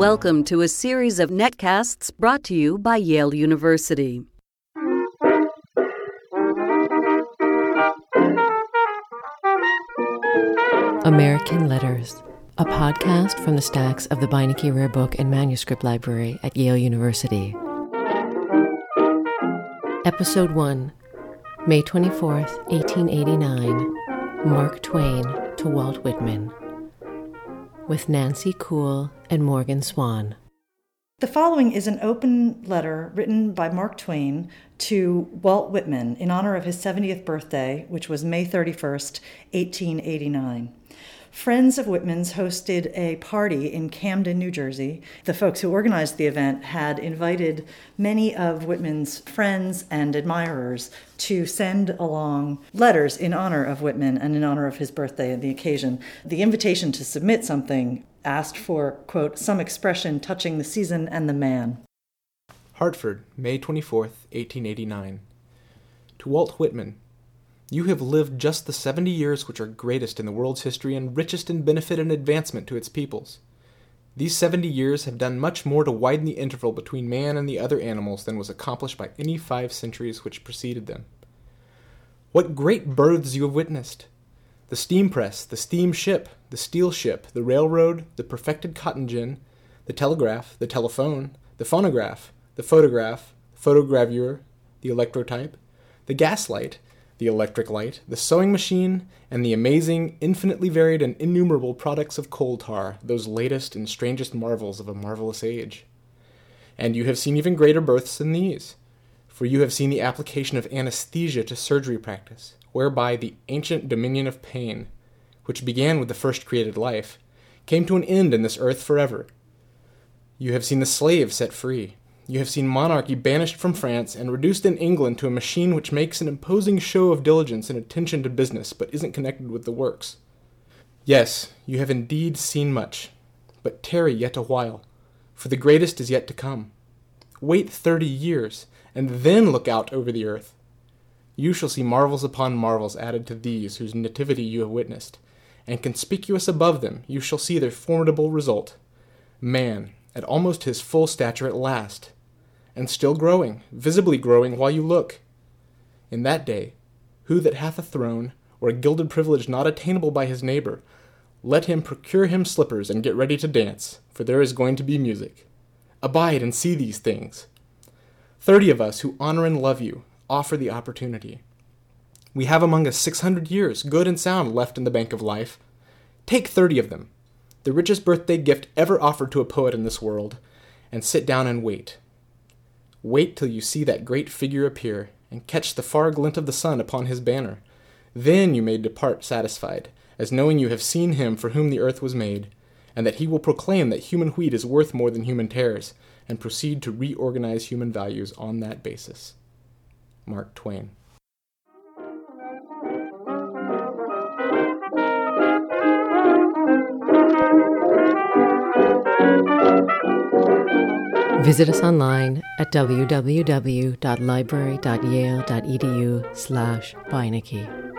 Welcome to a series of netcasts brought to you by Yale University. American Letters, a podcast from the stacks of the Beinecke Rare Book and Manuscript Library at Yale University. Episode 1, May 24th, 1889. Mark Twain to Walt Whitman. With Nancy Kuhl and Morgan Swan. The following is an open letter written by Mark Twain to Walt Whitman in honor of his 70th birthday, which was May 31st, 1889. Friends of Whitman's hosted a party in Camden, New Jersey. The folks who organized the event had invited many of Whitman's friends and admirers to send along letters in honor of Whitman and in honor of his birthday and the occasion. The invitation to submit something asked for, quote, some expression touching the season and the man. Hartford, May 24th, 1889. To Walt Whitman, you have lived just the seventy years which are greatest in the world's history and richest in benefit and advancement to its peoples. These seventy years have done much more to widen the interval between man and the other animals than was accomplished by any five centuries which preceded them. What great births you have witnessed! The steam press, the steam ship, the steel ship, the railroad, the perfected cotton gin, the telegraph, the telephone, the phonograph, the photograph, the photogravure, the electrotype, the gaslight, the electric light, the sewing machine, and the amazing, infinitely varied, and innumerable products of coal tar, those latest and strangest marvels of a marvelous age. And you have seen even greater births than these, for you have seen the application of anesthesia to surgery practice, whereby the ancient dominion of pain, which began with the first created life, came to an end in this earth forever. You have seen the slave set free, you have seen monarchy banished from France and reduced in England to a machine which makes an imposing show of diligence and attention to business, but isn't connected with the works. Yes, you have indeed seen much, but tarry yet a while, for the greatest is yet to come. Wait thirty years, and then look out over the earth. You shall see marvels upon marvels added to these whose nativity you have witnessed, and conspicuous above them you shall see their formidable result man, at almost his full stature at last, and still growing, visibly growing while you look. In that day, who that hath a throne, or a gilded privilege not attainable by his neighbor, let him procure him slippers and get ready to dance, for there is going to be music. Abide and see these things. Thirty of us who honor and love you offer the opportunity. We have among us six hundred years, good and sound, left in the bank of life. Take thirty of them, the richest birthday gift ever offered to a poet in this world, and sit down and wait. Wait till you see that great figure appear, and catch the far glint of the sun upon his banner. Then you may depart satisfied, as knowing you have seen him for whom the earth was made, and that he will proclaim that human wheat is worth more than human tares, and proceed to reorganize human values on that basis. Mark Twain. Visit us online at www.library.yale.edu slash Beinecke.